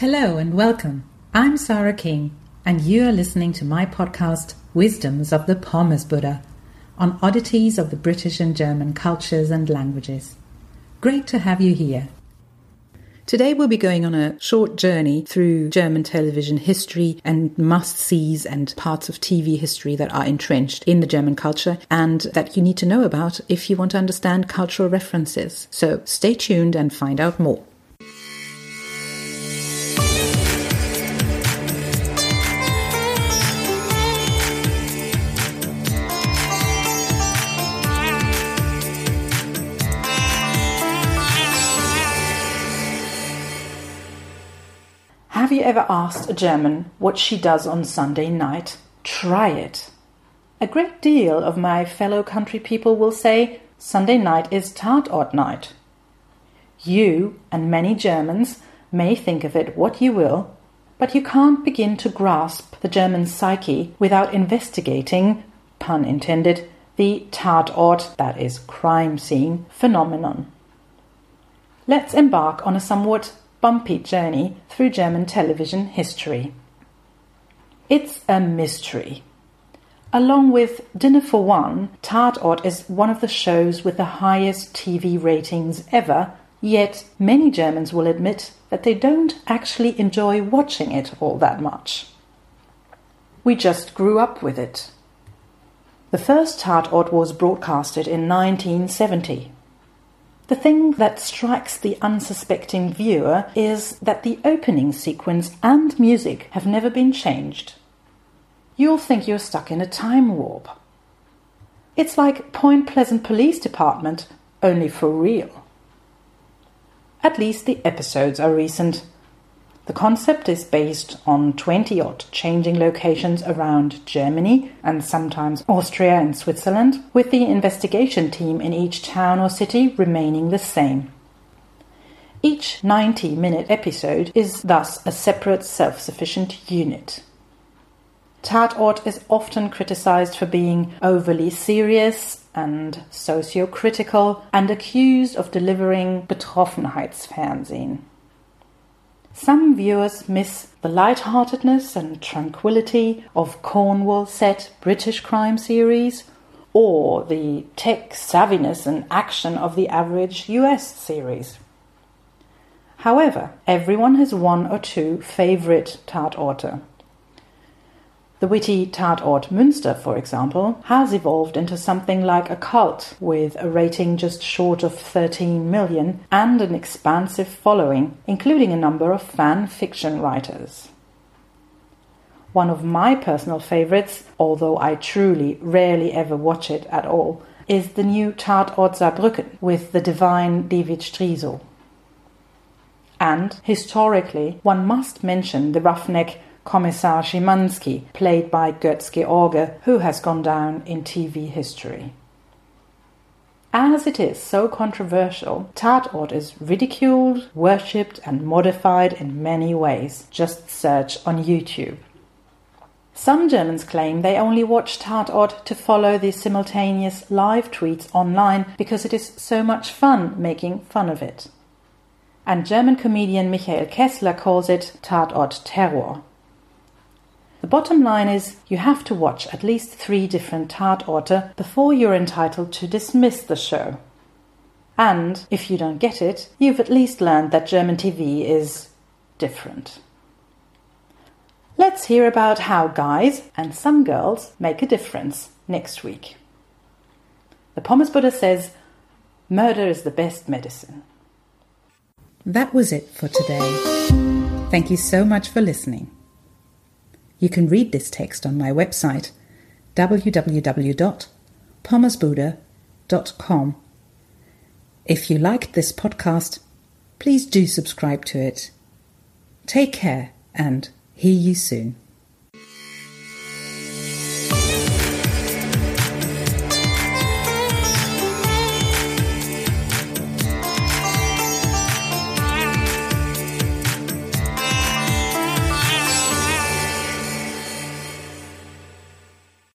Hello and welcome. I'm Sarah King, and you are listening to my podcast, Wisdoms of the Pommes Buddha, on oddities of the British and German cultures and languages. Great to have you here. Today we'll be going on a short journey through German television history and must sees and parts of TV history that are entrenched in the German culture and that you need to know about if you want to understand cultural references. So stay tuned and find out more. Have you ever asked a German what she does on Sunday night? Try it. A great deal of my fellow country people will say Sunday night is Tatort night. You and many Germans may think of it what you will, but you can't begin to grasp the German psyche without investigating, pun intended, the Tatort, that is, crime scene, phenomenon. Let's embark on a somewhat bumpy journey through German television history. It's a mystery. Along with Dinner for One, Tatort is one of the shows with the highest TV ratings ever, yet many Germans will admit that they don't actually enjoy watching it all that much. We just grew up with it. The first Tatort was broadcasted in 1970. The thing that strikes the unsuspecting viewer is that the opening sequence and music have never been changed. You'll think you're stuck in a time warp. It's like Point Pleasant Police Department, only for real. At least the episodes are recent. The concept is based on 20 odd changing locations around Germany and sometimes Austria and Switzerland, with the investigation team in each town or city remaining the same. Each 90 minute episode is thus a separate self sufficient unit. Tatort is often criticized for being overly serious and socio critical and accused of delivering Betroffenheitsfernsehen. Some viewers miss the light-heartedness and tranquility of Cornwall set British crime series or the tech savviness and action of the average US series. However, everyone has one or two favorite Tatorte. The witty Tatort Münster, for example, has evolved into something like a cult with a rating just short of 13 million and an expansive following, including a number of fan fiction writers. One of my personal favorites, although I truly rarely ever watch it at all, is the new Tatort Saarbrücken with the divine Devid Striesow. And, historically, one must mention the roughneck Kommissar Schimanski, played by Götz George, who has gone down in TV history. As it is so controversial, Tatort is ridiculed, worshipped, and modified in many ways. Just search on YouTube. Some Germans claim they only watch Tatort to follow the simultaneous live tweets online because it is so much fun making fun of it. And German comedian Michael Kessler calls it Tatort Terror. The bottom line is you have to watch at least three different Tatorte before you're entitled to dismiss the show. And if you don't get it, you've at least learned that German TV is different. Let's hear about how guys and some girls make a difference next week. The Pommes Buddha says, Murder is the best medicine. That was it for today. Thank you so much for listening. You can read this text on my website www.pommesbuddha.com. If you liked this podcast, please do subscribe to it. Take care and hear you soon.